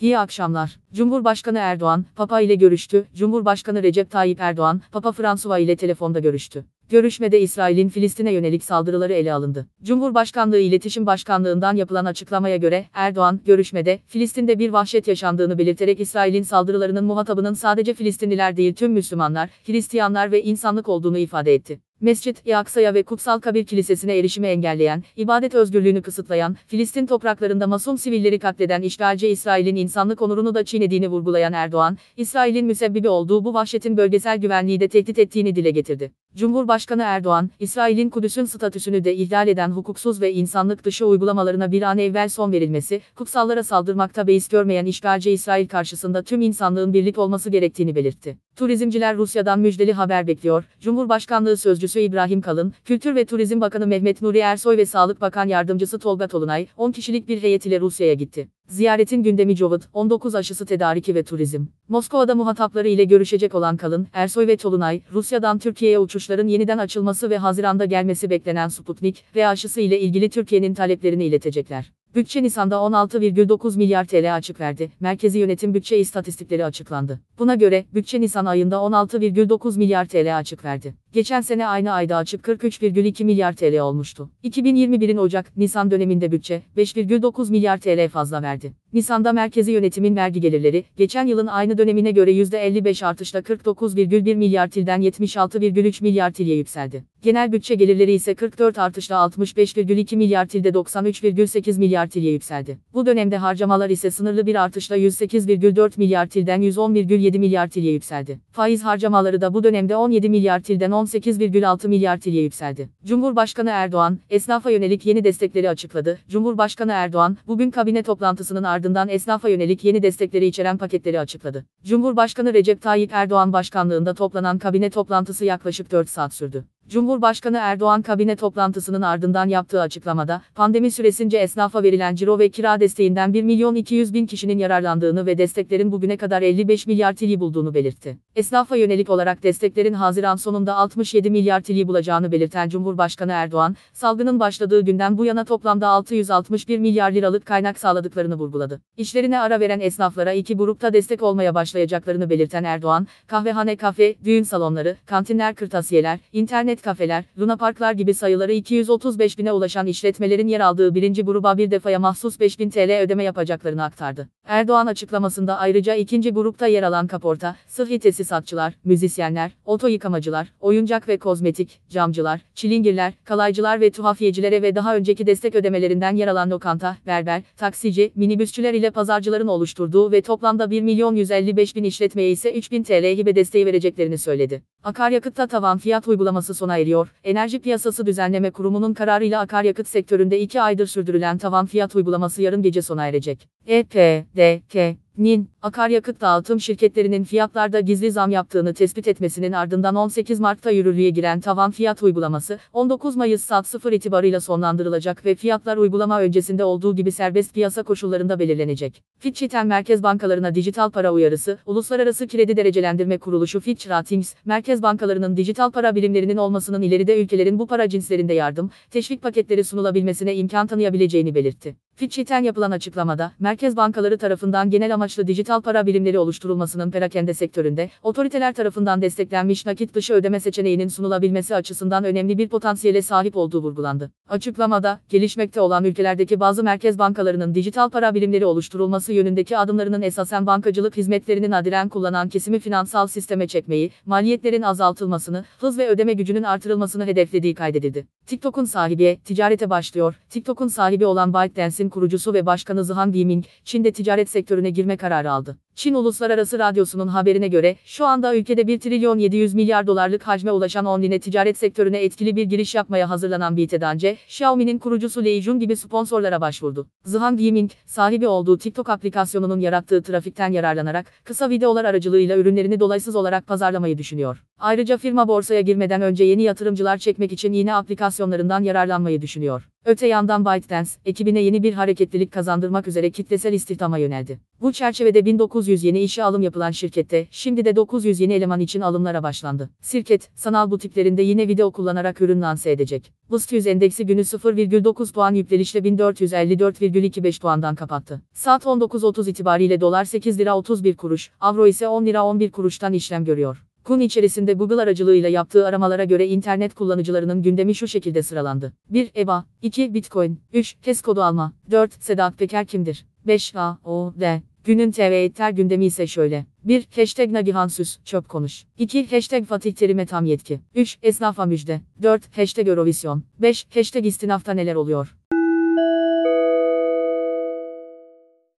İyi akşamlar. Cumhurbaşkanı Erdoğan, Papa ile görüştü. Cumhurbaşkanı Recep Tayyip Erdoğan, Papa Fransuva ile telefonda görüştü. Görüşmede İsrail'in Filistin'e yönelik saldırıları ele alındı. Cumhurbaşkanlığı İletişim Başkanlığından yapılan açıklamaya göre Erdoğan, görüşmede Filistin'de bir vahşet yaşandığını belirterek İsrail'in saldırılarının muhatabının sadece Filistinliler değil tüm Müslümanlar, Hristiyanlar ve insanlık olduğunu ifade etti. Mescid-i ve Kutsal Kabir Kilisesi'ne erişimi engelleyen, ibadet özgürlüğünü kısıtlayan, Filistin topraklarında masum sivilleri katleden işgalci İsrail'in insanlık onurunu da çiğnediğini vurgulayan Erdoğan, İsrail'in müsebbibi olduğu bu vahşetin bölgesel güvenliği de tehdit ettiğini dile getirdi. Cumhurbaşkanı Erdoğan, İsrail'in Kudüs'ün statüsünü de ihlal eden hukuksuz ve insanlık dışı uygulamalarına bir an evvel son verilmesi, kutsallara saldırmakta beis görmeyen işgalci İsrail karşısında tüm insanlığın birlik olması gerektiğini belirtti. Turizmciler Rusya'dan müjdeli haber bekliyor. Cumhurbaşkanlığı Sözcüsü İbrahim Kalın, Kültür ve Turizm Bakanı Mehmet Nuri Ersoy ve Sağlık Bakan Yardımcısı Tolga Tolunay, 10 kişilik bir heyet ile Rusya'ya gitti. Ziyaretin gündemi Covid, 19 aşısı tedariki ve turizm. Moskova'da muhatapları ile görüşecek olan Kalın, Ersoy ve Tolunay, Rusya'dan Türkiye'ye uçuşların yeniden açılması ve Haziran'da gelmesi beklenen Sputnik ve aşısı ile ilgili Türkiye'nin taleplerini iletecekler. Bütçe Nisan'da 16,9 milyar TL açık verdi. Merkezi Yönetim Bütçe İstatistikleri açıklandı. Buna göre bütçe Nisan ayında 16,9 milyar TL açık verdi. Geçen sene aynı ayda açık 43,2 milyar TL olmuştu. 2021'in Ocak-Nisan döneminde bütçe 5,9 milyar TL fazla verdi. Nisan'da merkezi yönetimin vergi gelirleri, geçen yılın aynı dönemine göre %55 artışla 49,1 milyar tilden 76,3 milyar tilye yükseldi. Genel bütçe gelirleri ise 44 artışla 65,2 milyar tilde 93,8 milyar tilye yükseldi. Bu dönemde harcamalar ise sınırlı bir artışla 108,4 milyar tilden 110,7 milyar tilye yükseldi. Faiz harcamaları da bu dönemde 17 milyar tilden 18,6 milyar tilye yükseldi. Cumhurbaşkanı Erdoğan, esnafa yönelik yeni destekleri açıkladı. Cumhurbaşkanı Erdoğan, bugün kabine toplantısının ardından esnafa yönelik yeni destekleri içeren paketleri açıkladı. Cumhurbaşkanı Recep Tayyip Erdoğan başkanlığında toplanan kabine toplantısı yaklaşık 4 saat sürdü. Cumhurbaşkanı Erdoğan kabine toplantısının ardından yaptığı açıklamada, pandemi süresince esnafa verilen ciro ve kira desteğinden 1 milyon 200 bin kişinin yararlandığını ve desteklerin bugüne kadar 55 milyar TL bulduğunu belirtti. Esnafa yönelik olarak desteklerin Haziran sonunda 67 milyar TL bulacağını belirten Cumhurbaşkanı Erdoğan, salgının başladığı günden bu yana toplamda 661 milyar liralık kaynak sağladıklarını vurguladı. İşlerine ara veren esnaflara iki grupta destek olmaya başlayacaklarını belirten Erdoğan, kahvehane kafe, düğün salonları, kantinler kırtasiyeler, internet kafeler, lunaparklar gibi sayıları 235 bine ulaşan işletmelerin yer aldığı birinci gruba bir defaya mahsus 5000 TL ödeme yapacaklarını aktardı. Erdoğan açıklamasında ayrıca ikinci grupta yer alan kaporta, sıhhi tesisatçılar, müzisyenler, oto yıkamacılar, oyuncak ve kozmetik, camcılar, çilingirler, kalaycılar ve tuhafiyecilere ve daha önceki destek ödemelerinden yer alan lokanta, berber, taksici, minibüsçüler ile pazarcıların oluşturduğu ve toplamda 1 milyon 155 bin işletmeye ise 3000 TL hibe desteği vereceklerini söyledi. Akaryakıtta tavan fiyat uygulaması sona eriyor. Enerji Piyasası Düzenleme Kurumu'nun kararıyla akaryakıt sektöründe 2 aydır sürdürülen tavan fiyat uygulaması yarın gece sona erecek. EPDK NİN, akaryakıt dağıtım şirketlerinin fiyatlarda gizli zam yaptığını tespit etmesinin ardından 18 Mart'ta yürürlüğe giren tavan fiyat uygulaması, 19 Mayıs saat 0 itibarıyla sonlandırılacak ve fiyatlar uygulama öncesinde olduğu gibi serbest piyasa koşullarında belirlenecek. Fitch merkez bankalarına dijital para uyarısı, Uluslararası Kredi Derecelendirme Kuruluşu Fitch Ratings, merkez bankalarının dijital para birimlerinin olmasının ileride ülkelerin bu para cinslerinde yardım, teşvik paketleri sunulabilmesine imkan tanıyabileceğini belirtti. Fitch'ten yapılan açıklamada, merkez bankaları tarafından genel amaçlı dijital para birimleri oluşturulmasının perakende sektöründe, otoriteler tarafından desteklenmiş nakit dışı ödeme seçeneğinin sunulabilmesi açısından önemli bir potansiyele sahip olduğu vurgulandı. Açıklamada, gelişmekte olan ülkelerdeki bazı merkez bankalarının dijital para birimleri oluşturulması yönündeki adımlarının esasen bankacılık hizmetlerinin adiren kullanan kesimi finansal sisteme çekmeyi, maliyetlerin azaltılmasını, hız ve ödeme gücünün artırılmasını hedeflediği kaydedildi. TikTok'un sahibi, ticarete başlıyor. TikTok'un sahibi olan ByteDance'in kurucusu ve başkanı Zhang Yiming, Çin'de ticaret sektörüne girme kararı aldı. Çin Uluslararası Radyosu'nun haberine göre, şu anda ülkede 1 trilyon 700 milyar dolarlık hacme ulaşan online ticaret sektörüne etkili bir giriş yapmaya hazırlanan ByteDance, Xiaomi'nin kurucusu Lei Jun gibi sponsorlara başvurdu. Zhang Yiming, sahibi olduğu TikTok aplikasyonunun yarattığı trafikten yararlanarak, kısa videolar aracılığıyla ürünlerini dolaysız olarak pazarlamayı düşünüyor. Ayrıca firma borsaya girmeden önce yeni yatırımcılar çekmek için yine aplikasyonlarından yararlanmayı düşünüyor. Öte yandan ByteDance, ekibine yeni bir hareketlilik kazandırmak üzere kitlesel istihdama yöneldi. Bu çerçevede 1900 yeni işe alım yapılan şirkette, şimdi de 900 yeni eleman için alımlara başlandı. Şirket, sanal butiklerinde yine video kullanarak ürün lanse edecek. BIST 100 endeksi günü 0,9 puan yükselişle 1454,25 puandan kapattı. Saat 19.30 itibariyle dolar 8 lira 31 kuruş, avro ise 10 lira 11 kuruştan işlem görüyor. Kun içerisinde Google aracılığıyla yaptığı aramalara göre internet kullanıcılarının gündemi şu şekilde sıralandı. 1. EBA 2. Bitcoin 3. HES kodu alma 4. Sedat Peker kimdir? 5. A. O. D. Günün TV Eter gündemi ise şöyle. 1. Hashtag Nagihan Süs, çöp konuş. 2. Hashtag Fatih Terim'e tam yetki. 3. Esnafa müjde. 4. Hashtag Eurovision. 5. Hashtag istinafta neler oluyor?